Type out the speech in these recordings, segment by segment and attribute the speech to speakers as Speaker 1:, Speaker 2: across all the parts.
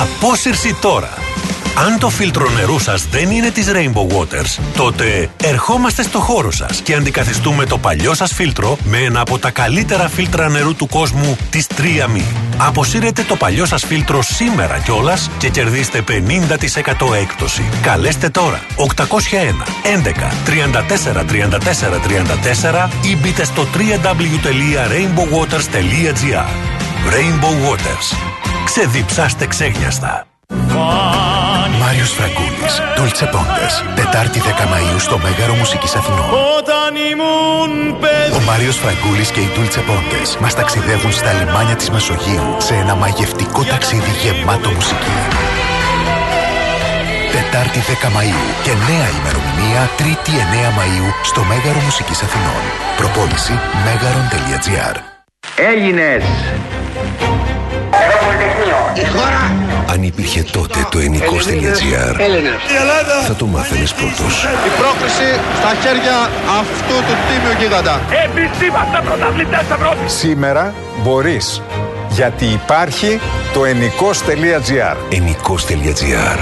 Speaker 1: Απόσυρση τώρα. Αν το φίλτρο νερού σας δεν είναι της Rainbow Waters, τότε ερχόμαστε στο χώρο σας και αντικαθιστούμε το παλιό σας φίλτρο με ένα από τα καλύτερα φίλτρα νερού του κόσμου της 3 Αποσύρετε το παλιό σας φίλτρο σήμερα κιόλας και κερδίστε 50% έκπτωση. Καλέστε τώρα 801 11 34 34 34 ή μπείτε στο www.rainbowwaters.gr Rainbow Waters. Ξεδιψάστε ξέγνιαστα.
Speaker 2: Μάριος Φραγκούλης, Dolce Pontes, Τετάρτη 10 Μαΐου στο Μέγαρο Μουσικής Αθηνών. Ο Μάριος Φραγκούλης και οι Dolce Pontes μας ταξιδεύουν στα λιμάνια της Μεσογείου σε ένα μαγευτικό ταξίδι γεμάτο μουσική. Τετάρτη 10 Μαΐου και νέα ημερομηνία Τρίτη 9 Μαΐου στο Μέγαρο Μουσικής Αθηνών. Προπόληση μέγαρον.gr
Speaker 3: Έλληνες!
Speaker 4: Η χώρα
Speaker 2: Αν υπήρχε τότε το ενικός.gr θα το μάθαινες πρώτος.
Speaker 5: Η πρόκληση στα χέρια αυτού του τίμιου γίγαντα.
Speaker 6: Εμείς είμαστε πρωταθλητές Ευρώπης.
Speaker 7: Σήμερα μπορείς, γιατί υπάρχει το ενικός.gr.
Speaker 2: ενικός.gr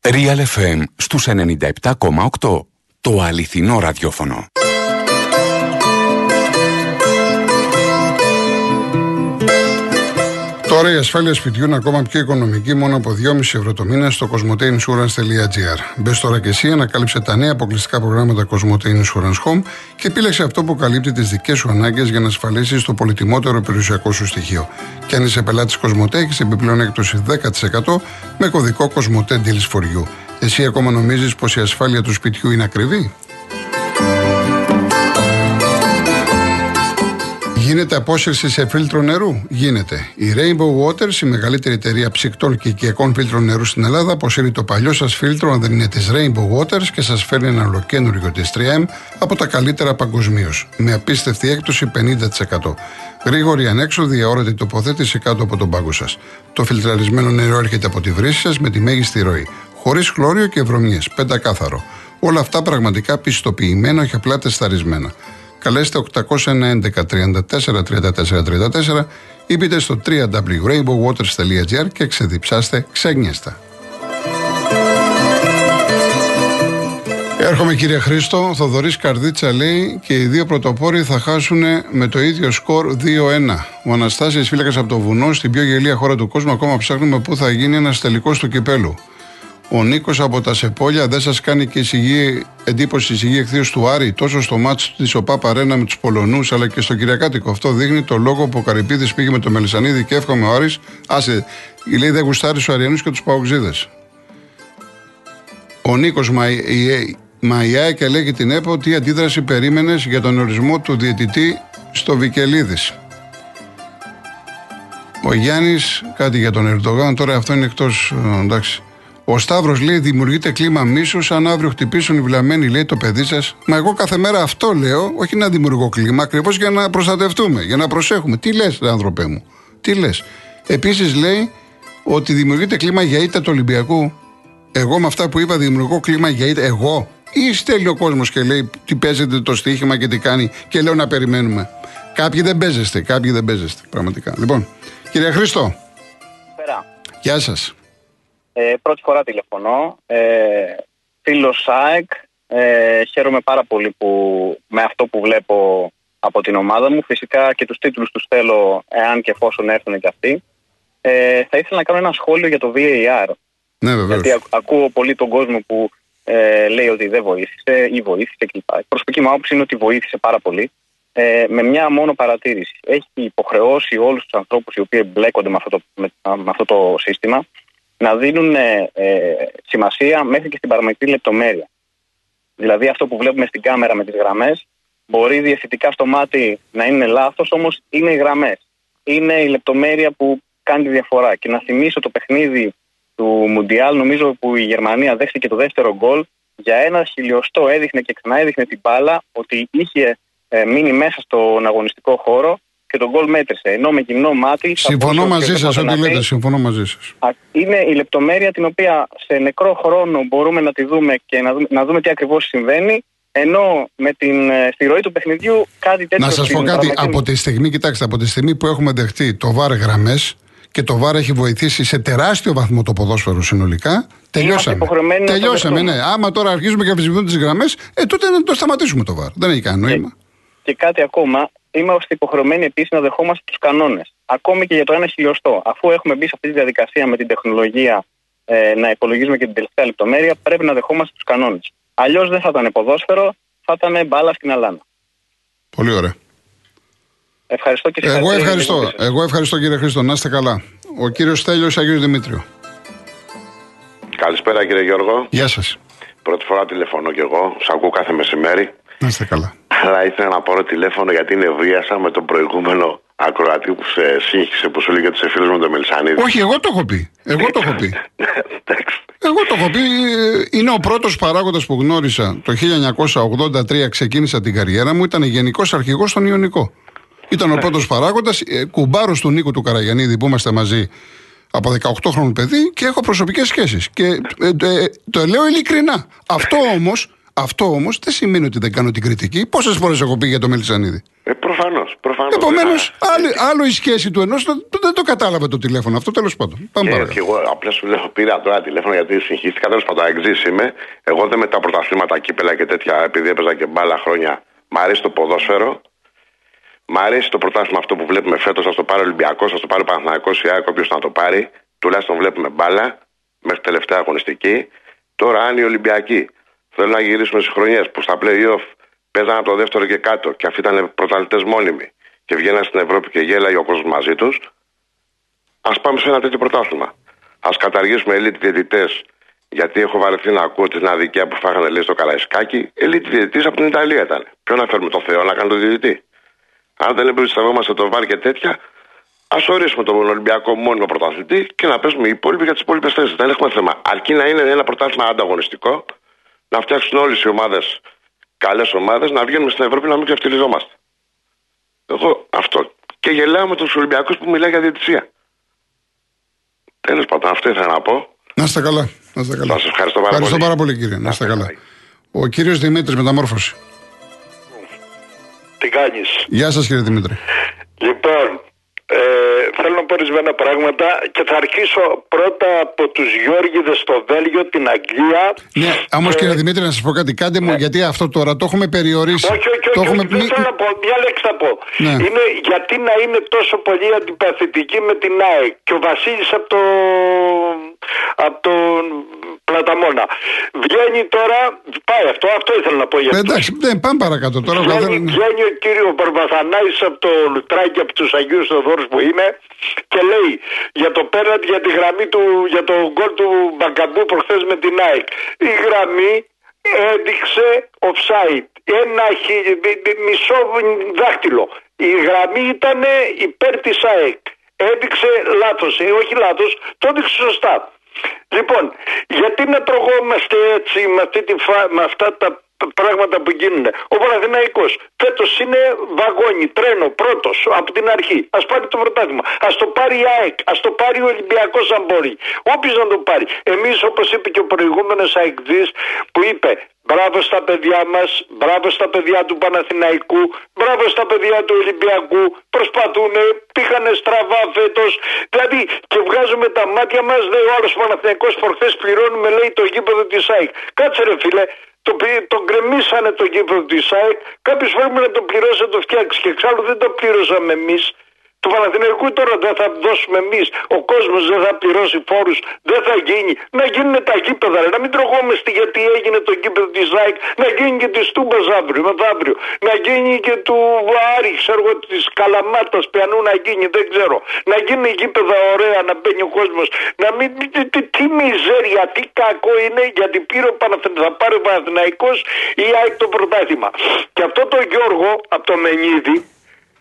Speaker 8: Real FM στους 97,8. Το αληθινό ραδιόφωνο.
Speaker 9: Τώρα η ασφάλεια σπιτιού είναι ακόμα πιο οικονομική μόνο από 2,5 ευρώ το μήνα στο cosmoteinsurance.gr. Μπες τώρα και εσύ, ανακάλυψε τα νέα αποκλειστικά προγράμματα Cosmote Insurance Home και επίλεξε αυτό που καλύπτει τις δικές σου ανάγκες για να ασφαλίσεις το πολυτιμότερο περιουσιακό σου στοιχείο. Και αν είσαι πελάτης Cosmote, έχεις επιπλέον έκπτωση 10% με κωδικό Cosmote Deals for You. Εσύ ακόμα νομίζεις πως η ασφάλεια του σπιτιού είναι ακριβή; Γίνεται απόσυρση σε φίλτρο νερού. Γίνεται. Η Rainbow Waters, η μεγαλύτερη εταιρεία ψυκτών και οικιακών φίλτρων νερού στην Ελλάδα, αποσύρει το παλιό σας φίλτρο, αν δεν είναι της Rainbow Waters, και σας φέρνει ένα ολοκένουργιο της 3M από τα καλύτερα παγκοσμίως. Με απίστευτη έκπτωση 50%. Γρήγορη ανέξοδη, αόρατη τοποθέτηση κάτω από τον πάγκο σας. Το φιλτραρισμένο νερό έρχεται από τη βρύση σας με τη μέγιστη ροή. Χωρίς χλώριο και βρωμιές. Πεντακάθαρο. Όλα αυτά πραγματικά πιστοποιημένα, όχι απλά τεσταρισμένα. Καλέστε 811 34 34 34 ή μπείτε στο www.rainbowwaters.gr και ξεδιψάστε ξέγνιαστα. Έρχομαι κύριε Χρήστο, Θοδωρής Καρδίτσα λέει και οι δύο πρωτοπόροι θα χάσουν με το ίδιο σκορ 2-1. Ο Αναστάσης φύλακας από το βουνό στην πιο γελία χώρα του κόσμου ακόμα ψάχνουμε πού θα γίνει ένας τελικός του κυπέλου. Ο Νίκος από τα Σεπόλια δεν σας κάνει και εισηγή, εντύπωση η εισηγή εχθείο του Άρη, τόσο στο μάτσο της ΟΠΑ Παρένα με τους Πολωνούς, αλλά και στο Κυριακάτικο. Αυτό δείχνει το λόγο που ο Καρυπίδης πήγε με το Μελισανίδη και εύχομαι ο Άρης. Άσε, λέει δεν γουστάρεις ο Αριανούς και τους Παοξίδες. Ο Νίκος Μαϊά και λέγει την ΕΠΟ τι αντίδραση περίμενες για τον ορισμό του διαιτητή στο Βικελίδης. Ο Γιάννης, κάτι για τον Ερντογάν, τώρα αυτό είναι εκτός. Εντάξει. Ο Σταύρος λέει: Δημιουργείται κλίμα μίσους. Αν αύριο χτυπήσουν οι βλαμμένοι, λέει το παιδί σας. Μα εγώ κάθε μέρα αυτό λέω, όχι να δημιουργώ κλίμα, ακριβώς για να προστατευτούμε, για να προσέχουμε. Τι λες, άνθρωπέ μου, τι λες. Επίσης λέει ότι δημιουργείται κλίμα για ήττα του Ολυμπιακού. Εγώ με αυτά που είπα δημιουργώ κλίμα για ήττα. Εγώ; Ή στέλνει ο κόσμος και λέει τι παίζεται το στοίχημα και τι κάνει και λέω να περιμένουμε. Κάποιοι δεν παίζεστε, κάποιοι δεν παίζεστε. Πραγματικά. Λοιπόν, κύριε Χρήστο.
Speaker 10: Πέρα.
Speaker 9: Γεια σας.
Speaker 10: Ε, πρώτη φορά τηλεφωνώ. Ε, Φίλος ΣΑΕΚ. Ε, χαίρομαι πάρα πολύ που, με αυτό που βλέπω από την ομάδα μου. Φυσικά και τους τίτλους τους θέλω, εάν και εφόσον έρθουν και αυτοί. Ε, θα ήθελα να κάνω ένα σχόλιο για το VAR.
Speaker 9: Ναι, βεβαίως.
Speaker 10: Γιατί ακούω πολύ τον κόσμο που ε, λέει ότι δεν βοήθησε ή βοήθησε κλπ. Η προσωπική μου άποψη είναι ότι βοήθησε πάρα πολύ. Ε, με μια μόνο παρατήρηση. Έχει υποχρεώσει όλους τους ανθρώπους οι οποίοι εμπλέκονται με αυτό το, με, με αυτό το σύστημα να δίνουν ε, ε, σημασία μέχρι και στην παραμετρική λεπτομέρεια. Δηλαδή αυτό που βλέπουμε στην κάμερα με τις γραμμές μπορεί διευθυντικά στο μάτι να είναι λάθος, όμως είναι οι γραμμές. Είναι η λεπτομέρεια που κάνει τη διαφορά. Και να θυμίσω το παιχνίδι του Μουντιάλ, νομίζω που η Γερμανία δέχτηκε το δεύτερο γκολ, για ένα χιλιοστό έδειχνε και ξανά έδειχνε την μπάλα ότι είχε ε, μείνει μέσα στον αγωνιστικό χώρο και τον γκολ μέτρησε. Ενώ με κοινό μάτι.
Speaker 9: Συμφωνώ μαζί σας, ό,τι λέτε, συμφωνώ μαζί σας.
Speaker 10: Είναι η λεπτομέρεια την οποία σε νεκρό χρόνο μπορούμε να τη δούμε και να δούμε, να δούμε τι ακριβώς συμβαίνει. Ενώ με την, ε, στη ροή του παιχνιδιού κάτι τέτοιο.
Speaker 9: Να σας πω κάτι. Από τη στιγμή, κοιτάξτε, από τη στιγμή που έχουμε δεχτεί το βάρ γραμμές και το ΒΑΡ έχει βοηθήσει σε τεράστιο βαθμό το ποδόσφαιρο συνολικά. Τελειώσαμε.
Speaker 10: υποχρεωμένοι να το
Speaker 9: Τελειώσαμε, ναι.
Speaker 10: δεχτούμε.
Speaker 9: Άμα τώρα αρχίζουμε και αμφισβητούμε τις γραμμές, ε, τότε να το σταματήσουμε το ΒΑΡ. Δεν έχει κανένα νόημα.
Speaker 10: Και κάτι ακόμα, είμαστε υποχρεωμένοι επίσης να δεχόμαστε τους κανόνες. Ακόμη και για το ένα χιλιοστό. Αφού έχουμε μπει σε αυτή τη διαδικασία με την τεχνολογία ε, να υπολογίζουμε και την τελευταία λεπτομέρεια, πρέπει να δεχόμαστε τους κανόνες. Αλλιώς δεν θα ήταν ποδόσφαιρο, θα ήταν μπάλα στην αλάνα.
Speaker 9: Πολύ ωραία.
Speaker 10: Ευχαριστώ και
Speaker 9: Εγώ
Speaker 10: συγχαρητήρια για την
Speaker 9: ευχαριστώ.
Speaker 10: εκπομπή σας.
Speaker 9: Εγώ ευχαριστώ κύριε Χρήστο. Να είστε καλά. Ο κύριος Στέλιος Αγίου Δημήτριο.
Speaker 3: Καλησπέρα κύριε Γιώργο.
Speaker 9: Γεια σας.
Speaker 3: Πρώτη φορά τηλεφωνώ κι εγώ. Σ' ακούω κάθε μεσημέρι.
Speaker 9: Να είστε καλά.
Speaker 3: Αλλά ήθελα να πάρω τηλέφωνο γιατί νευρίασα με τον προηγούμενο ακροατή που σε σύγχυσε που σου λέγε ότι σε φίλος με τον Μελισανίδη.
Speaker 9: Όχι, εγώ το έχω πει. Εγώ το έχω πει.
Speaker 3: Εντάξει.
Speaker 9: Εγώ το έχω πει. ε, Είναι ο πρώτος παράγοντας που γνώρισα. Το 1983 ξεκίνησα την καριέρα μου. Ήταν γενικός αρχηγός στον Ιωνικό. Ήταν ο πρώτος παράγοντας, κουμπάρος του Νίκου του Καραγιανίδη που είμαστε μαζί από 18 χρόνων παιδί και έχω προσωπικές σχέσεις. Και ε, ε, το λέω ειλικρινά. Αυτό όμως αυτό όμως δεν σημαίνει ότι δεν κάνω την κριτική. Πόσες φορές έχω πει για το Μελισανίδη;
Speaker 3: Ε, προφανώς. Προφανώς.
Speaker 9: Επομένως,
Speaker 3: Ε,
Speaker 9: άλλο η σχέση του ενός δεν το κατάλαβε το τηλέφωνο. Αυτό τέλος πάντων. Πάμε
Speaker 3: Και,
Speaker 9: παρακάτω.
Speaker 3: και εγώ απλά σου λέω πήρα τώρα τηλέφωνο γιατί συγχύστηκα. Τέλος πάντων, εξή είμαι. Εγώ δεν με τα πρωταθλήματα κύπελα και τέτοια, επειδή έπαιζα και μπάλα χρόνια. Μ' αρέσει το ποδόσφαιρο. Μ' αρέσει το πρωτάθλημα αυτό που βλέπουμε φέτος. Α το πάρει ο Ολυμπιακός, α το πάρει ο Παναθυνακό ή ΑΕΚ, όποιος να το πάρει. Τουλάχιστον βλέπουμε μπάλα μέχρι τελευταία αγωνιστική. Τώρα, αν οι Ολυμπιακοί θέλουν να γυρίσουμε στις χρονιές που στα playoff παίζαν από το δεύτερο και κάτω και αυτοί ήταν πρωταθλητές μόνιμοι και βγαίναν στην Ευρώπη και γέλαγε ο κόσμος μαζί τους, Α πάμε σε ένα τέτοιο πρωτάθλημα. Α καταργήσουμε elite διαιτητές, γιατί έχω βαρεθεί να ακούω την αδικία που φάγανε λέει στο Καραϊσκάκι. Elite διαιτητής από την Ιταλία ήταν. Ποιο να φέρουμε το Θεό να κάνει το διαιτητή; Αν δεν εμπιστευόμαστε το βάρ και τέτοια, ας ορίσουμε τον Ολυμπιακό μόνιμο πρωταθλητή και να παίζουμε οι υπόλοιποι για τις υπόλοιπες θέσεις. Δεν έχουμε θέμα. Αρκεί να είναι ένα πρωτάθλημα ανταγωνιστικό, να φτιάξουν όλες οι ομάδες καλές ομάδες, να βγαίνουμε στην Ευρώπη να μην ξεφτυλιζόμαστε. Εγώ αυτό. Και γελάω με τους Ολυμπιακούς που μιλάει για διαιτησία. Τέλος πάντων, αυτό ήθελα να πω.
Speaker 9: Να είστε καλά. Να είστε καλά.
Speaker 3: Σας ευχαριστώ πάρα
Speaker 9: Ευχαριστώ
Speaker 3: πολύ.
Speaker 9: πάρα πολύ, κύριε. Να είστε
Speaker 3: Να είστε
Speaker 9: καλά. Ο κύριος Δημήτρης, μεταμόρφωση.
Speaker 4: Τι κάνεις;
Speaker 9: Γεια σας, κύριε Δημήτρη.
Speaker 4: Λοιπόν, ε, θέλω να πω ορισμένα πράγματα και θα αρχίσω πρώτα από τους Γιώργιδες στο Βέλγιο, την Αγγλία.
Speaker 9: Ναι, όμως
Speaker 4: Και-
Speaker 9: κύριε Δημήτρη, να σας πω κάτι. Κάντε μου, γιατί αυτό τώρα το έχουμε περιορίσει.
Speaker 4: Όχι, όχι,
Speaker 9: το
Speaker 4: όχι,
Speaker 9: έχουμε...
Speaker 4: όχι, δεν
Speaker 9: μη-
Speaker 4: θέλω να πω, μια λέξη θα πω.
Speaker 9: Ναι.
Speaker 4: Είναι γιατί να είναι τόσο πολύ αντιπαθητική με την ΑΕΚ και ο Βασίλης από το, από τον Πλαταμόνα. Βγαίνει τώρα, πάει αυτό, αυτό ήθελα να πω για
Speaker 9: Ε,
Speaker 4: αυτούς.
Speaker 9: εντάξει, δεν πάμε παρακάτω τώρα. ο
Speaker 4: Βγαίνει,
Speaker 9: καθένας-
Speaker 4: βγαίνει ο κύριο Παρβαθανάης από το Λουτράκι από τους Αγίους Θεοδόρους που είναι και λέει για το πέραντι για τη γραμμή του, για το γκολ του Μπαγκαμπού προχθές με την ΑΕΚ. Η γραμμή έδειξε offside. Ένα χι- μισό δάχτυλο. Η γραμμή ήταν υπέρ της ΑΕΚ. Έδειξε λάθος, ε, όχι λάθος, το έδειξε σωστά. Λοιπόν, γιατί να τρογόμαστε έτσι με, αυτή τη φα... με αυτά τα πράγματα που γίνουν. Ο Παναθηναϊκός φέτος είναι βαγόνι, τρένο, πρώτος από την αρχή. Ας πάρει το πρωτάθλημα. Ας το πάρει η ΑΕΚ. Ας το πάρει ο Ολυμπιακός αν μπορεί. Όποιος να το πάρει. Εμείς όπως είπε και ο προηγούμενος αεκδής που είπε Μπράβο στα παιδιά μας, μπράβο στα παιδιά του Παναθηναϊκού, μπράβο στα παιδιά του Ολυμπιακού. Προσπαθούν, πήγανε στραβά φέτος. Δηλαδή και βγάζουμε τα μάτια μας, λέει ο άλλος Παναθηναϊκός προχθές πληρώνουμε λέει το γήπεδο της ΑΕΚ. Κάτσε ρε φίλε, το, πη- το γκρεμίσανε το γήπεδο της ΑΕΚ, κάποιος πρέπει να το πληρώσει να το φτιάξει και εξάλλου δεν το πλήρωσαμε εμείς. Του Παναθηναϊκού τώρα δεν θα δώσουμε εμείς. Ο κόσμος δεν θα πληρώσει φόρους, δεν θα γίνει. Να γίνουν τα γήπεδα, ρε. να μην τρογόμαστε γιατί έγινε το γήπεδο της ΖΑΙΚ, να γίνει και της Τούμπας αύριο, μεθαύριο. Να γίνει και του Άρη, ξέρω εγώ, της Καλαμάτας, πιανού να γίνει, δεν ξέρω. Να γίνει γήπεδα ωραία, να μπαίνει ο κόσμος. Να μην. Τι, τι, τι μιζέρια, τι κακό είναι γιατί πήρε ο Παναθηναϊκός, θα πάρει ο Παναθηναϊκός ή ΑΕΚ το πρωτάθλημα. Και αυτό το Γιώργο από το Μενίδη,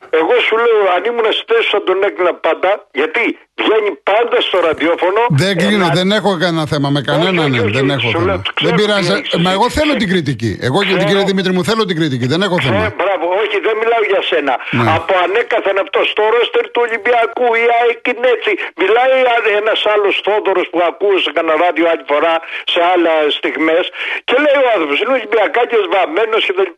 Speaker 4: εγώ σου λέω, αν ήμουν στη θέση σου θα τον έκλεινα πάντα, γιατί βγαίνει πάντα στο ραδιόφωνο.
Speaker 9: Δεν κλείνω,
Speaker 4: ένα-
Speaker 9: δεν έχω κανένα θέμα με κανέναν.
Speaker 4: όχι,
Speaker 9: ναι,
Speaker 4: όχι,
Speaker 9: δεν
Speaker 4: όχι,
Speaker 9: έχω
Speaker 4: σου
Speaker 9: θέμα.
Speaker 4: λέω, ξέρω
Speaker 9: Δεν
Speaker 4: τι
Speaker 9: πειράζει.
Speaker 4: έχεις
Speaker 9: Μα εγώ
Speaker 4: ζήσει.
Speaker 9: θέλω την κριτική. Εγώ και την
Speaker 4: Θέλω-
Speaker 9: κυρία Δημήτρη μου θέλω την κριτική. Δεν έχω
Speaker 4: Ε,
Speaker 9: θέμα.
Speaker 4: μπράβο, όχι, δεν μιλάω για σένα.
Speaker 9: Ναι.
Speaker 4: Από ανέκαθεν αυτό στο ρόστερ του Ολυμπιακού, η ΑΕΚ είναι έτσι. Μιλάει ένας άλλος Θόδωρος που ακούω σε κανένα ράδιο άλλη φορά σε άλλε στιγμές και λέει ο άνθρωπος, είναι Ολυμπιακάκιας βαμμένος κτλ.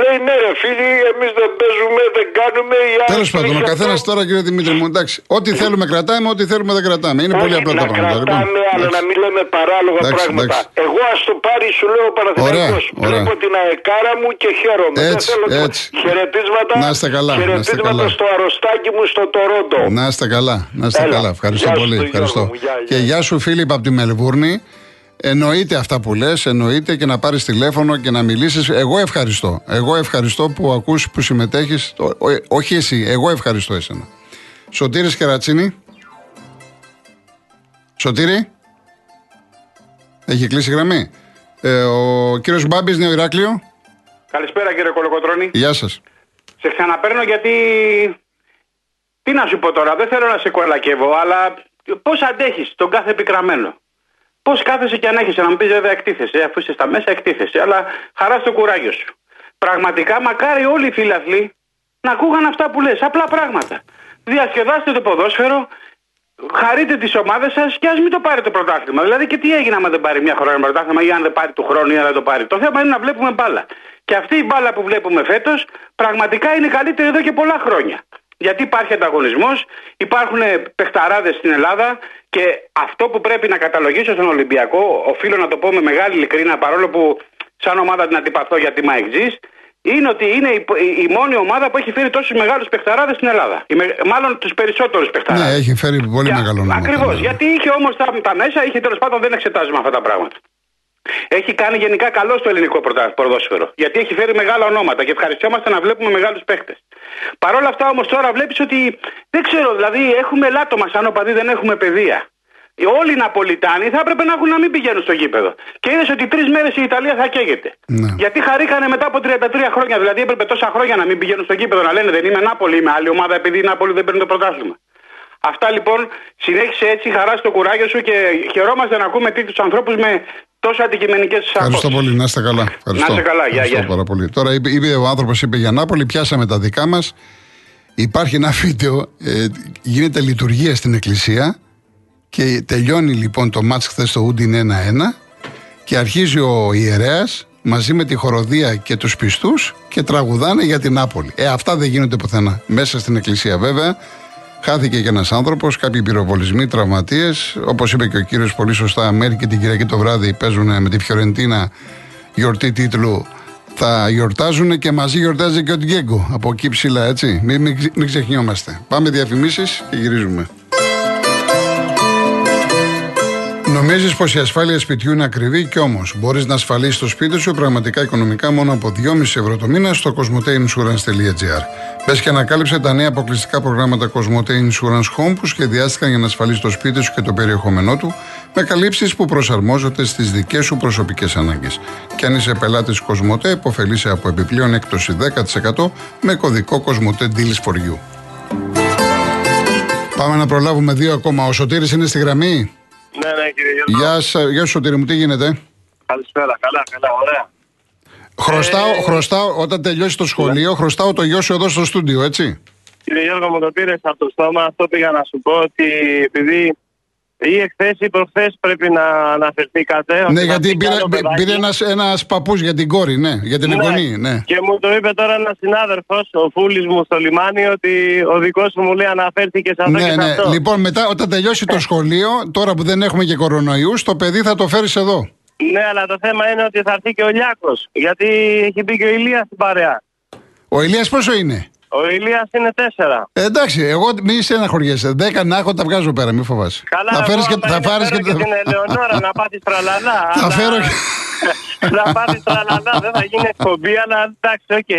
Speaker 4: Λέει ναι, ρε φίλοι, εμείς δεν παίζουμε, δεν κάνουμε. η ΑΕΚ
Speaker 9: Τέλος πάντων, ο
Speaker 4: έχει
Speaker 9: καθένας
Speaker 4: αυτό».
Speaker 9: τώρα, κύριε Δημήτρη μου, εντάξει. Ό,τι θέλουμε κρατάει, κρατάμε ό,τι θέλουμε, δεν κρατάμε. Είναι πολύ
Speaker 4: Όχι
Speaker 9: απλά
Speaker 4: να
Speaker 9: τα πράγματα.
Speaker 4: κρατάμε,
Speaker 9: Λοιπόν,
Speaker 4: αλλά
Speaker 9: εντάξει.
Speaker 4: να μην λέμε παράλογα
Speaker 9: Εντάξει,
Speaker 4: πράγματα.
Speaker 9: εντάξει.
Speaker 4: Εγώ ας το πάρει, σου λέω ο Παναθηναϊκός.
Speaker 9: Ωραία, ωραία.
Speaker 4: Βλέπω την αεκάρα μου και χαίρομαι.
Speaker 9: Έτσι,
Speaker 4: Δεν θέλω το-
Speaker 9: έτσι.
Speaker 4: Χαιρετίσματα,
Speaker 9: Να είστε καλά, να είστε
Speaker 4: χαιρετίσματα
Speaker 9: καλά.
Speaker 4: στο αρρωστάκι μου στο Τορόντο.
Speaker 9: Να είστε καλά, να είστε
Speaker 4: Έλα.
Speaker 9: καλά. Ευχαριστώ
Speaker 4: Γεια σου,
Speaker 9: πολύ.
Speaker 4: Γιώργο
Speaker 9: Ευχαριστώ.
Speaker 4: μου. Γεια,
Speaker 9: Και
Speaker 4: γεια.
Speaker 9: γεια σου, Φίλιπ από τη Μελβούρνη. Εννοείται αυτά που λες, εννοείται και να πάρεις τηλέφωνο και να μιλήσεις. Εγώ ευχαριστώ. Εγώ ευχαριστώ που ακούς που συμμετέχεις. Όχι εσύ, εγώ ευχαριστώ εσένα. Σωτήρης Κερατσίνη. Σωτήρη. Έχει κλείσει η γραμμή. Ε, ο κύριος Μπάμπης Νέο Ηράκλειο.
Speaker 11: Καλησπέρα κύριε Κολοκοτρώνη.
Speaker 9: Γεια σας.
Speaker 11: Σε ξαναπαίρνω γιατί. Τι να σου πω τώρα, δεν θέλω να σε κολακεύω, αλλά πώς αντέχεις τον κάθε επικραμένο. Πώς κάθεσαι και ανέχεσαι να μου πεις βέβαια εκτίθεσαι, αφού είσαι στα μέσα εκτίθεσαι, αλλά χαράς στο κουράγιο σου. Πραγματικά μακάρι όλοι οι φίλαθλοι να ακούγαν αυτά που λες, απλά πράγματα. Διασκεδάστε το ποδόσφαιρο, χαρείτε τις ομάδες σας και ας μην το πάρει το πρωτάθλημα. Δηλαδή και τι έγινε άμα δεν πάρει μια χρονιά πρωτάθλημα ή αν δεν πάρει του χρόνου ή αν δεν το πάρει. Το θέμα είναι να βλέπουμε μπάλα. Και αυτή η μπάλα που βλέπουμε φέτος πραγματικά είναι καλύτερη εδώ και πολλά χρόνια. Γιατί υπάρχει ανταγωνισμός, υπάρχουν παιχταράδες στην Ελλάδα και αυτό που πρέπει να καταλογίσω στον Ολυμπιακό, οφείλω να το πω με μεγάλη ειλικρίνα παρόλο που σαν ομάδα την αντιπαθώ γιατί είμαι αεξής, είναι ότι είναι η, η, η μόνη ομάδα που έχει φέρει τόσους μεγάλους παιχταράδες στην Ελλάδα. Η με- μάλλον τους περισσότερους παιχταράδες.
Speaker 9: Ναι, έχει φέρει πολύ μεγάλο νόημα.
Speaker 11: Ακριβώς.
Speaker 9: Ναι.
Speaker 11: Γιατί είχε όμως τα, τα μέσα, είχε τέλος πάντων δεν εξετάζουμε αυτά τα πράγματα. Έχει κάνει γενικά καλό στο ελληνικό πρωτα- ποδόσφαιρο. Γιατί έχει φέρει μεγάλα ονόματα και ευχαριστιόμαστε να βλέπουμε μεγάλους παίχτες. Παρ' όλα αυτά όμως τώρα βλέπεις ότι δεν ξέρω, δηλαδή έχουμε λάτωμα σαν οπαδοί, δεν έχουμε παιδεία. Όλοι οι Ναπολιτάνοι θα έπρεπε να έχουν να μην πηγαίνουν στο γήπεδο. Και είδες ότι τρεις μέρες η Ιταλία θα καίγεται.
Speaker 9: Ναι.
Speaker 11: Γιατί χαρήκανε μετά από 33 χρόνια. Δηλαδή έπρεπε τόσα χρόνια να μην πηγαίνουν στο γήπεδο να λένε Δεν είμαι Νάπολη, είμαι άλλη ομάδα επειδή η Νάπολη δεν παίρνει το πρωτάθλημα. Αυτά λοιπόν συνέχισε έτσι, χαρά στο κουράγιο σου και χαιρόμαστε να ακούμε τέτοιους ανθρώπους με τόσο αντικειμενικές
Speaker 9: Ευχαριστώ πολύ, να είστε καλά. Ευχαριστώ.
Speaker 11: Να είστε καλά, γεια,
Speaker 9: Ευχαριστώ
Speaker 11: γεια.
Speaker 9: πάρα πολύ. Τώρα είπε, είπε ο άνθρωπος είπε για Νάπολη, πιάσαμε τα δικά μας. Υπάρχει ένα βίντεο, ε, γίνεται λειτουργία στην εκκλησία και τελειώνει λοιπόν το μάτς χθες στο Ούντιν 1-1 και αρχίζει ο ιερέας μαζί με τη χοροδία και τους πιστούς και τραγουδάνε για την Νάπολη. Ε, αυτά δεν γίνονται πουθενά. Μέσα στην εκκλησία βέβαια χάθηκε και ένας άνθρωπος, κάποιοι πυροβολισμοί, τραυματίες. Όπως είπε και ο κύριος πολύ σωστά, μέχρι και την Κυριακή το βράδυ παίζουν με τη Φιωρεντίνα γιορτή τίτλου θα γιορτάζουν και μαζί γιορτάζει και ο Ντιέγκο από εκεί ψηλά, έτσι. Μην, μην, ξε- μην ξεχνιόμαστε. Πάμε διαφημίσεις και γυρίζουμε. Νομίζεις πως η ασφάλεια σπιτιού είναι ακριβή και όμως μπορείς να ασφαλίσεις το σπίτι σου πραγματικά οικονομικά μόνο από 2,5 ευρώ το μήνα στο cosmoteinsurance.gr. Μπε και ανακάλυψε τα νέα αποκλειστικά προγράμματα Cosmote Insurance Home που σχεδιάστηκαν για να ασφαλίσεις το σπίτι σου και το περιεχόμενό του με καλύψεις που προσαρμόζονται στις δικές σου προσωπικές ανάγκες. Και αν είσαι πελάτης Cosmote, υποφελείσαι από επιπλέον έκπτωση 10% με κωδικό Cosmote Deals for You. Πάμε να προλάβουμε δύο ακόμα. Ο Σωτήρης είναι στη γραμμή.
Speaker 12: Ναι, ναι, κύριε Γιώργο.
Speaker 9: Γεια σας, γεια σου Σωτήρη μου, τι γίνεται;
Speaker 12: Καλησπέρα. Καλά, καλά, ωραία.
Speaker 9: Χρωστάω,
Speaker 12: Ε,
Speaker 9: χρωστάω, όταν τελειώσει το σχολείο, χρωστάω το γιο σου εδώ στο στούντιο, έτσι;
Speaker 12: Κύριε Γιώργο, μου το πήρες από το στόμα. Αυτό πήγα να σου πω ότι επειδή ή εχθές ή προχθές πρέπει να αναφερθήκατε. ότι
Speaker 9: ναι,
Speaker 12: θα
Speaker 9: γιατί
Speaker 12: πει
Speaker 9: πήρε,
Speaker 12: άλλο παιδάκι.
Speaker 9: πήρε ένας, ένας παππούς για την κόρη, ναι, για την
Speaker 12: Ναι.
Speaker 9: εγγονή, ναι.
Speaker 12: Και μου το είπε τώρα ένας συνάδελφος, ο Φούλης μου στο λιμάνι, ότι ο δικός μου μου λέει αναφέρθηκε σε αυτό
Speaker 9: Ναι,
Speaker 12: και σε
Speaker 9: ναι.
Speaker 12: αυτό.
Speaker 9: Λοιπόν, μετά όταν τελειώσει το σχολείο, τώρα που δεν έχουμε και κορονοϊούς, το παιδί θα το φέρεις εδώ.
Speaker 12: Ναι, αλλά το θέμα είναι ότι θα έρθει και ο Λιάκος. Γιατί έχει μπει και ο Ηλίας στην παρέα.
Speaker 9: Ο Ηλίας πόσο είναι;
Speaker 12: Ο Ηλίας είναι τέσσερα.
Speaker 9: Ε, εντάξει, εγώ μη στεναχωριέσαι. Δέκα να έχω, τα βγάζω πέρα, μη φοβάσαι.
Speaker 12: Καλά,
Speaker 9: θα
Speaker 12: εγώ
Speaker 9: φέρεις και,
Speaker 12: άμα
Speaker 9: θα
Speaker 12: είναι,
Speaker 9: φάρεις
Speaker 12: φέρω
Speaker 9: και,
Speaker 12: και την Ελεονόρα να πάθεις τραλαλά.
Speaker 9: θα
Speaker 12: αλλά-
Speaker 9: φέρω και...
Speaker 12: θα πάθεις τραλαλά, δεν θα γίνει εκπομπή, αλλά εντάξει, οκ.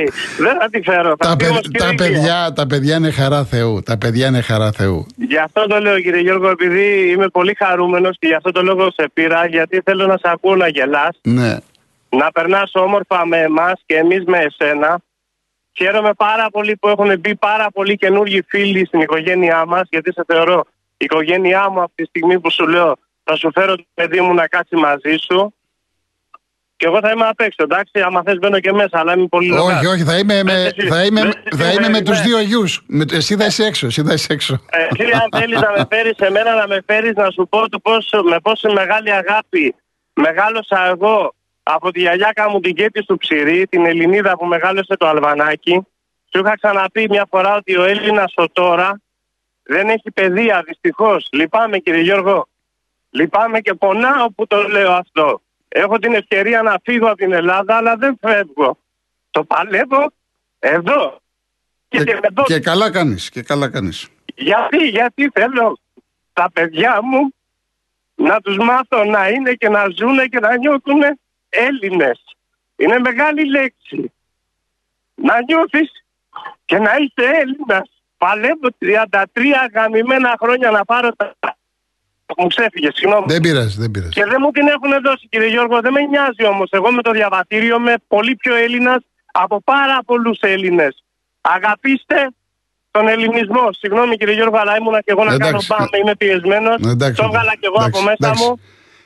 Speaker 12: Δεν θα τη φέρω. Θα
Speaker 9: τα,
Speaker 12: πει
Speaker 9: παιδ-
Speaker 12: όμως και
Speaker 9: τα,
Speaker 12: η Ηλία.
Speaker 9: παιδιά, τα παιδιά είναι χαρά Θεού. Τα παιδιά είναι χαρά Θεού.
Speaker 12: Γι' αυτό το λέω κύριε Γιώργο, επειδή είμαι πολύ χαρούμενος και γι' αυτό το λόγο σε πήρα, γιατί θέλω να σε ακούω να γελάς,
Speaker 9: Ναι.
Speaker 12: να περνάς όμορφα με εμάς και εμείς με εσένα. Χαίρομαι πάρα πολύ που έχουν μπει πάρα πολλοί καινούργιοι φίλοι στην οικογένειά μας, γιατί σε θεωρώ η οικογένειά μου από τη στιγμή που σου λέω θα σου φέρω το παιδί μου να κάτσει μαζί σου. Και εγώ θα είμαι απ' έξω, εντάξει, άμα θες μπαίνω και μέσα, αλλά είμαι πολύ
Speaker 9: Όχι,
Speaker 12: λογάς.
Speaker 9: όχι, θα είμαι με,
Speaker 12: Μπες εσύ.
Speaker 9: θα είμαι,
Speaker 12: Μπες εσύ,
Speaker 9: θα είμαι με
Speaker 12: ναι.
Speaker 9: τους δύο γιους. Με, εσύ θα είσαι έξω, εσύ θα είσαι έξω.
Speaker 12: Ε, Εσύ αν θέλεις να με φέρεις σε μένα να με φέρεις να σου πω το πώς, με πόση μεγάλη αγάπη μεγάλωσα εγώ από τη γιαγιάκα μου την Κέτη του Ψηρή, την Ελληνίδα που μεγάλωσε το Αλβανάκι. Σου είχα ξαναπεί μια φορά ότι ο Έλληνας ο τώρα Δεν έχει παιδεία, δυστυχώς. Λυπάμαι, κύριε Γιώργο. Λυπάμαι και πονάω που το λέω αυτό. Έχω την ευκαιρία να φύγω από την Ελλάδα, αλλά δεν φεύγω. Το παλεύω εδώ.
Speaker 9: Και, και, εδώ. και καλά κάνεις, και καλά κάνεις.
Speaker 12: Γιατί, γιατί θέλω τα παιδιά μου να τους μάθω να είναι και να ζουν και να νιώθουν Έλληνες. Είναι μεγάλη λέξη. Να νιώθεις και να είσαι Έλληνας. Παλεύω 33 γαμημένα χρόνια να πάρω τα... Μου ξέφυγε, συγγνώμη.
Speaker 9: Δεν πειράζει, δεν πειράζει.
Speaker 12: Και δεν μου την έχουν δώσει, κύριε Γιώργο. Δεν με νοιάζει όμως. Εγώ με το διαβατήριο είμαι πολύ πιο Έλληνας από πάρα πολλούς Έλληνες. Αγαπήστε τον ελληνισμό. Συγγνώμη κύριε Γιώργο, αλλά ήμουνα και εγώ να
Speaker 9: Εντάξει.
Speaker 12: κάνω πάμε. Είμαι πιεσμένος. Το έβγαλα και εγώ από μέσα
Speaker 9: εντάξει.
Speaker 12: μου.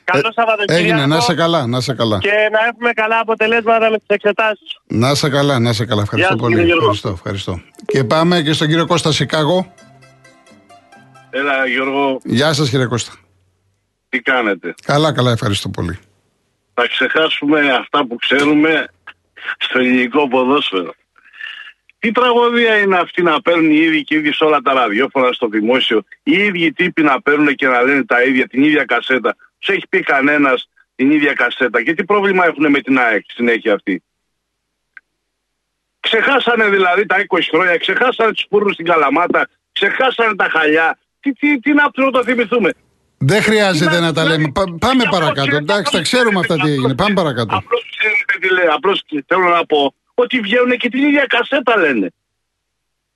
Speaker 12: Καλό Σαββατοκύριακο.
Speaker 9: Έγινε, να είσαι καλά, να είσαι καλά.
Speaker 12: Και να έχουμε καλά αποτελέσματα με τις εξετάσεις.
Speaker 9: Να είσαι καλά, να είσαι καλά. Ευχαριστώ
Speaker 12: Γεια σας,
Speaker 9: πολύ.
Speaker 12: κύριε Γιώργο.
Speaker 9: Ευχαριστώ, ευχαριστώ. Και πάμε και στον κύριο Κώστα Σικάγο.
Speaker 13: Έλα Γιώργο,
Speaker 9: Γεια σας κύριε Κώστα.
Speaker 13: τι κάνετε;
Speaker 9: Καλά, καλά, ευχαριστώ πολύ.
Speaker 13: Θα ξεχάσουμε αυτά που ξέρουμε στο ελληνικό ποδόσφαιρο. Τι τραγωδία είναι αυτή να παίρνουν οι ίδιοι και οι ίδιοι σε όλα τα ραδιόφωνα στο δημόσιο, οι ίδιοι τύποι να παίρνουν και να λένε τα ίδια, την ίδια κασέτα. Του έχει πει κανένας την ίδια κασέτα. Και τι πρόβλημα έχουν με την ΑΕΚ συνέχεια αυτή; Ξεχάσανε δηλαδή τα 20 χρόνια, ξεχάσανε τους πούρου στην Καλαμάτα, ξεχάσανε τα χαλιά. Τι, τι, τι να του το θυμηθούμε;
Speaker 9: Δεν χρειάζεται να τα λέμε. Πα- πάμε παρακάτω. Εντάξει, τα ξέρουμε αυτά τι έγινε. Πάμε παρακάτω.
Speaker 13: Απλώς ξέρετε τι λέει. Απλώς θέλω να πω ότι βγαίνουν και την ίδια κασέτα λένε.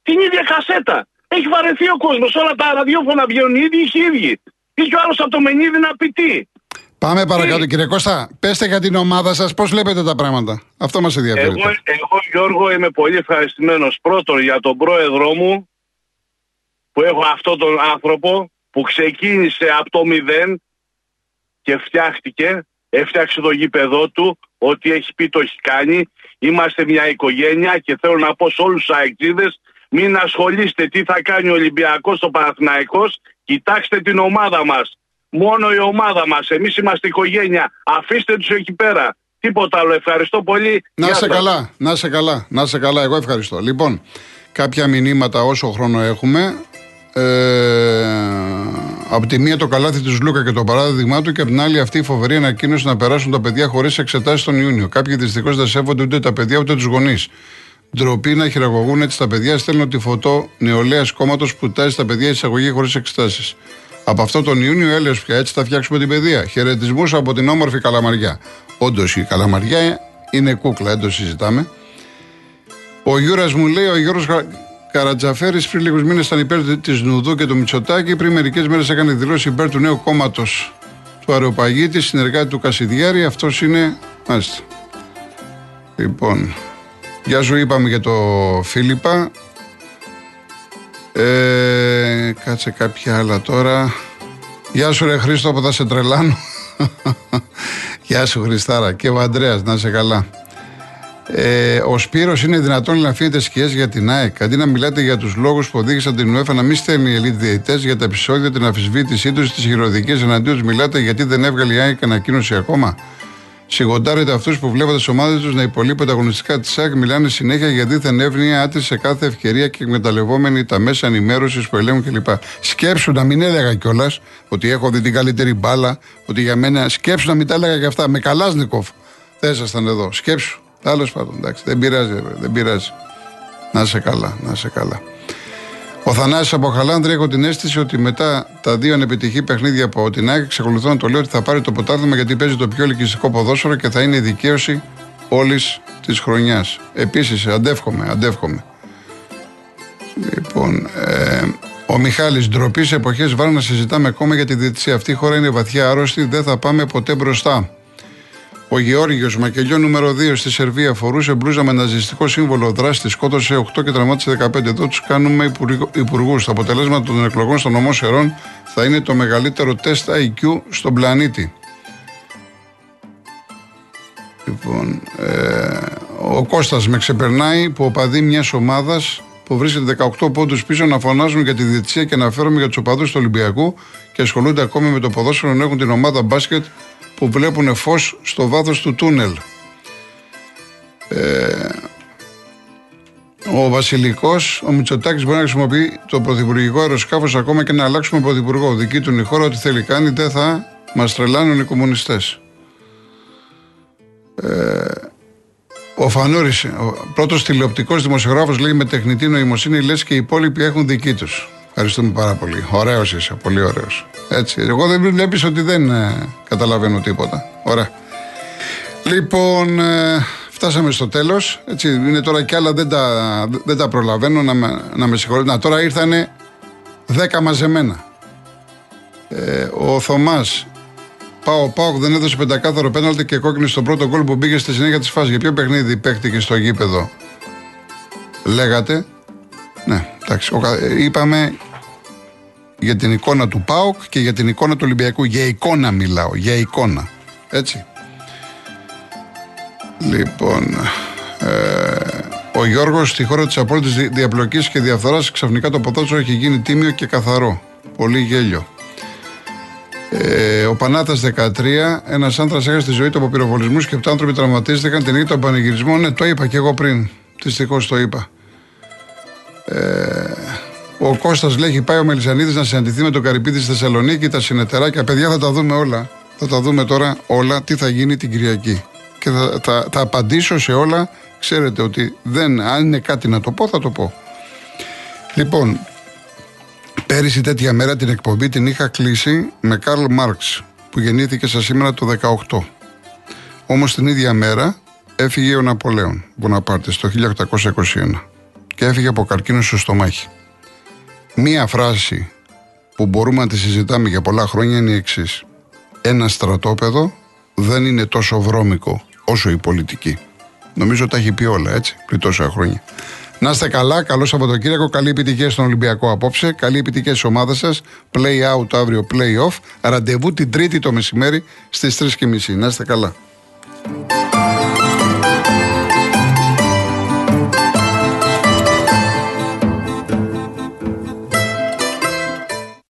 Speaker 13: Την ίδια κασέτα. Έχει βαρεθεί ο κόσμος. Όλα τα ραδιόφωνα βγαίνουν οι ίδιοι και οι ίδιοι. Είχε ο άλλος από το Μενίδη να πει τι.
Speaker 9: Πάμε παρακάτω κύριε Κώστα. Πέστε για την ομάδα σας πώς βλέπετε τα πράγματα. Αυτό μας ενδιαφέρει.
Speaker 13: Εγώ, εγώ, Γιώργο, είμαι πολύ ευχαριστημένος πρώτον για τον πρόεδρό μου που έχω αυτόν τον άνθρωπο που ξεκίνησε από το μηδέν και φτιάχτηκε, έφτιαξε το γήπεδό του, ό,τι έχει πει το έχει κάνει. Είμαστε μια οικογένεια και θέλω να πω σε όλους τους αεκτζίδες μην ασχολείστε τι θα κάνει ο Ολυμπιακός, ο Παναθηναϊκός, κοιτάξτε την ομάδα μας. Μόνο η ομάδα μας, εμείς είμαστε οικογένεια, αφήστε τους εκεί πέρα. Τίποτα άλλο, ευχαριστώ πολύ.
Speaker 9: Να
Speaker 13: Γεια
Speaker 9: σε
Speaker 13: σας.
Speaker 9: καλά, να σε καλά, να σε καλά. Εγώ ευχαριστώ. Λοιπόν, κάποια μηνύματα όσο χρόνο έχουμε. Ε, από τη μία το καλάθι του Λούκα και το παράδειγμά του και από την άλλη αυτή η φοβερή ανακοίνωση να περάσουν τα παιδιά χωρίς εξετάσεις τον Ιούνιο. Κάποιοι δυστυχώς δεν σέβονται ούτε τα παιδιά ούτε τους γονείς. Ντροπή να χειραγωγούν έτσι τα παιδιά. Στέλνω τη φωτό νεολαίας κόμματος που τάζει τα παιδιά εισαγωγή χωρίς εξετάσεις. Από αυτό τον Ιούνιο έλεος πια έτσι θα φτιάξουμε την παιδεία. Χαιρετισμούς από την όμορφη Καλαμαριά. Όντως η Καλαμαριά είναι κούκλα, δεν το συζητάμε. Ο Γιούρας μου λέει, ο Γιώργος Καρατζαφέρης πριν λίγους μήνες ήταν υπέρ τη Νουδού και του Μητσοτάκη. Πριν μερικές μέρες έκανε δηλώσεις υπέρ του νέου κόμματος του Αρεοπαγίτη, συνεργάτη του Κασιδιάρη. Αυτός είναι. Μάλιστα. Λοιπόν, γεια σου είπαμε για το Φίλιππα. Ε, κάτσε κάποια άλλα τώρα. Γεια σου ρε Χρήστο που θα σε τρελάνω. Γεια σου Χριστάρα και ο Ανδρέας να σε καλά. Ε, ο Σπύρος είναι δυνατόν να αφήνετε σκιές για την ΑΕΚ. Αντί να μιλάτε για τους λόγους που οδήγησαν την UEFA να μην στέλνει οι elite διαιτητές για τα επεισόδια, την αμφισβήτησή τους, τις χειροδικίε εναντίον τους, μιλάτε γιατί δεν έβγαλε η ΑΕΚ ανακοίνωση ακόμα. Σιγοντάρετε αυτούς που βλέπετε τις ομάδες τους να υπολείπονται αγωνιστικά της ΑΕΚ, μιλάνε συνέχεια για δίθεν εύνοια, άτρη σε κάθε ευκαιρία και εκμεταλλευόμενοι τα μέσα ενημέρωσης που ελέγχουν κλπ. Σκέψου να μην έλεγα κιόλας ότι έχω δει την καλύτερη μπάλα, ότι για μένα. Σκέψου να μην τα έλεγα και αυτά. Με Καλάσνικοφ δεν ήσασταν εδώ. Σκέψου. Τέλος πάντων, εντάξει, δεν πειράζει, ρε, δεν πειράζει. Να σε καλά, να σε καλά. Ο Θανάσης από Χαλάνδρη έχω την αίσθηση ότι μετά τα δύο ανεπιτυχή παιχνίδια από την ΑΕΚ εξακολουθώ να το λέω ότι θα πάρει το ποτάθλημα γιατί παίζει το πιο ελκυστικό ποδόσφαιρο και θα είναι η δικαίωση όλης της χρονιάς. Επίσης, αντεύχομαι, αντεύχομαι. Λοιπόν, ε, ο Μιχάλης ντροπή σε εποχές βάρου να συζητάμε ακόμα για τη διετησία. Αυτή η χώρα είναι βαθιά άρρωστη, δεν θα πάμε ποτέ μπροστά. Ο Γεώργιος Μακελιό νούμερο 2 στη Σερβία φορούσε μπλούζα με ναζιστικό σύμβολο δράστη, σκότωσε 8 και τραυμάτισε 15. Εδώ τους κάνουμε υπουργούς. Τα αποτελέσματα των εκλογών στον νομό Σερών θα είναι το μεγαλύτερο τεστ IQ στον πλανήτη. Λοιπόν, ε, ο Κώστας με ξεπερνάει που οπαδεί μιας ομάδας που βρίσκεται 18 πόντους πίσω να φωνάζουν για τη διετησία και να φέρουμε για τους οπαδούς του Ολυμπιακού και ασχολούνται ακόμη με το ποδόσφαιρο να έχουν την ομάδα μπάσκετ που βλέπουν φως στο βάθος του τούνελ. Ε, Ο Βασιλικός, ο Μητσοτάκης μπορεί να χρησιμοποιεί το πρωθυπουργικό αεροσκάφος ακόμα και να αλλάξουμε πρωθυπουργό. Δική του είναι η χώρα, ό,τι θέλει κάνει, δεν θα μας τρελάνουν οι κομμουνιστές. Ε, ο Φανούρης, ο πρώτος τηλεοπτικός δημοσιογράφος, λέει με τεχνητή νοημοσύνη, λες και οι υπόλοιποι έχουν δική τους. Ευχαριστούμε πάρα πολύ. Ωραίος είσαι, πολύ ωραίος. Έτσι. Εγώ δεν βλέπεις ότι δεν ε, καταλαβαίνω τίποτα. Ωραία. Λοιπόν, ε, φτάσαμε στο τέλος. Είναι τώρα κι άλλα, δεν τα, δεν τα προλαβαίνω να με, να με συγχωρείτε. Να, τώρα ήρθανε 10 μαζεμένα. Ε, ο Θωμάς, Πάω, πάω, δεν έδωσε πεντακάθαρο πέναλτι και κόκκινη στον πρώτο γκολ που μπήκε στη συνέχεια της φάσης. Για ποιο παιχνίδι παίχτηκε στο γήπεδο, λέγατε. Ναι, εντάξει. Είπαμε για την εικόνα του ΠΑΟΚ και για την εικόνα του Ολυμπιακού. Για εικόνα μιλάω, για εικόνα. Έτσι. Λοιπόν, ε, ο Γιώργος στη χώρα της απόλυτης διαπλοκής και διαφθοράς ξαφνικά το ποδόσφαιρο έχει γίνει τίμιο και καθαρό. Πολύ γέλιο. Ε, ο Πανάτα 13, ένας άντρα έχασε τη ζωή του από πυροβολισμούς και 7 άνθρωποι τραυματίστηκαν την ίδια των πανηγυρισμών. Ναι, το είπα και εγώ πριν. Δυστυχώς το είπα. Ε, ο Κώστας λέει: Έχει πάει ο Μελισανίδης να συναντηθεί με τον Καρυπίδη στη Θεσσαλονίκη, τα συνεταιράκια. Παιδιά, θα τα δούμε όλα. Θα τα δούμε τώρα όλα τι θα γίνει την Κυριακή. Και θα, θα, θα απαντήσω σε όλα. Ξέρετε ότι δεν, αν είναι κάτι να το πω, θα το πω. Λοιπόν, πέρυσι τέτοια μέρα την εκπομπή την είχα κλείσει με Καρλ Μάρξ που γεννήθηκε σα σήμερα το 18. Όμως την ίδια μέρα έφυγε ο Ναπολέον Μποναπάρτε το 1821 και έφυγε από καρκίνο στο στομάχι. Μία φράση που μπορούμε να τη συζητάμε για πολλά χρόνια είναι η εξής. Ένα στρατόπεδο δεν είναι τόσο βρώμικο όσο η πολιτική. Νομίζω τα έχει πει όλα έτσι πριν τόσα χρόνια. Να είστε καλά, καλό Σαββατοκύριακο, καλή επιτυχία στον Ολυμπιακό απόψε, καλή επιτυχία στις ομάδες σας. Play out αύριο, play off. Ραντεβού την Τρίτη το μεσημέρι στις 3.30. Να είστε καλά.